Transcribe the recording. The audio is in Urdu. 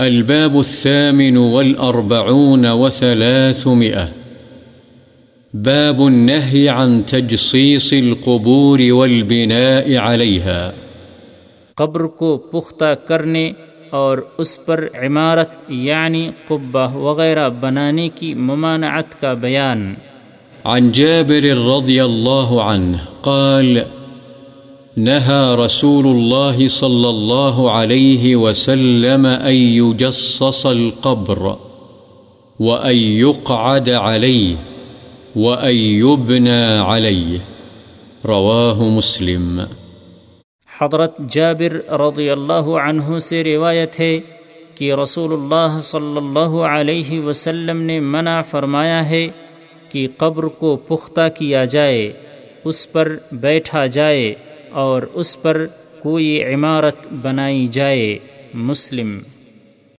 الباب الثامن والأربعون وثلاثمئة باب النهي عن تجصيص القبور والبناء عليها. قبر کو پختہ کرنے اور اس پر عمارت یعنی قبہ وغیرہ بنانے کی ممانعت کا بیان. عن جابر رضي الله عنه قال نهى رسول الله صلى الله عليه وسلم أن يجصص القبر وأن يقعد عليه وأن يبنى عليه. رواه مسلم. حضرت جابر رضی اللہ عنہ سے روایت ہے کہ رسول اللہ صلی اللہ علیہ وسلم نے منع فرمایا ہے کہ قبر کو پختہ کیا جائے، اس پر بیٹھا جائے اور اس پر کوئی عمارت بنائی جائے مسلم۔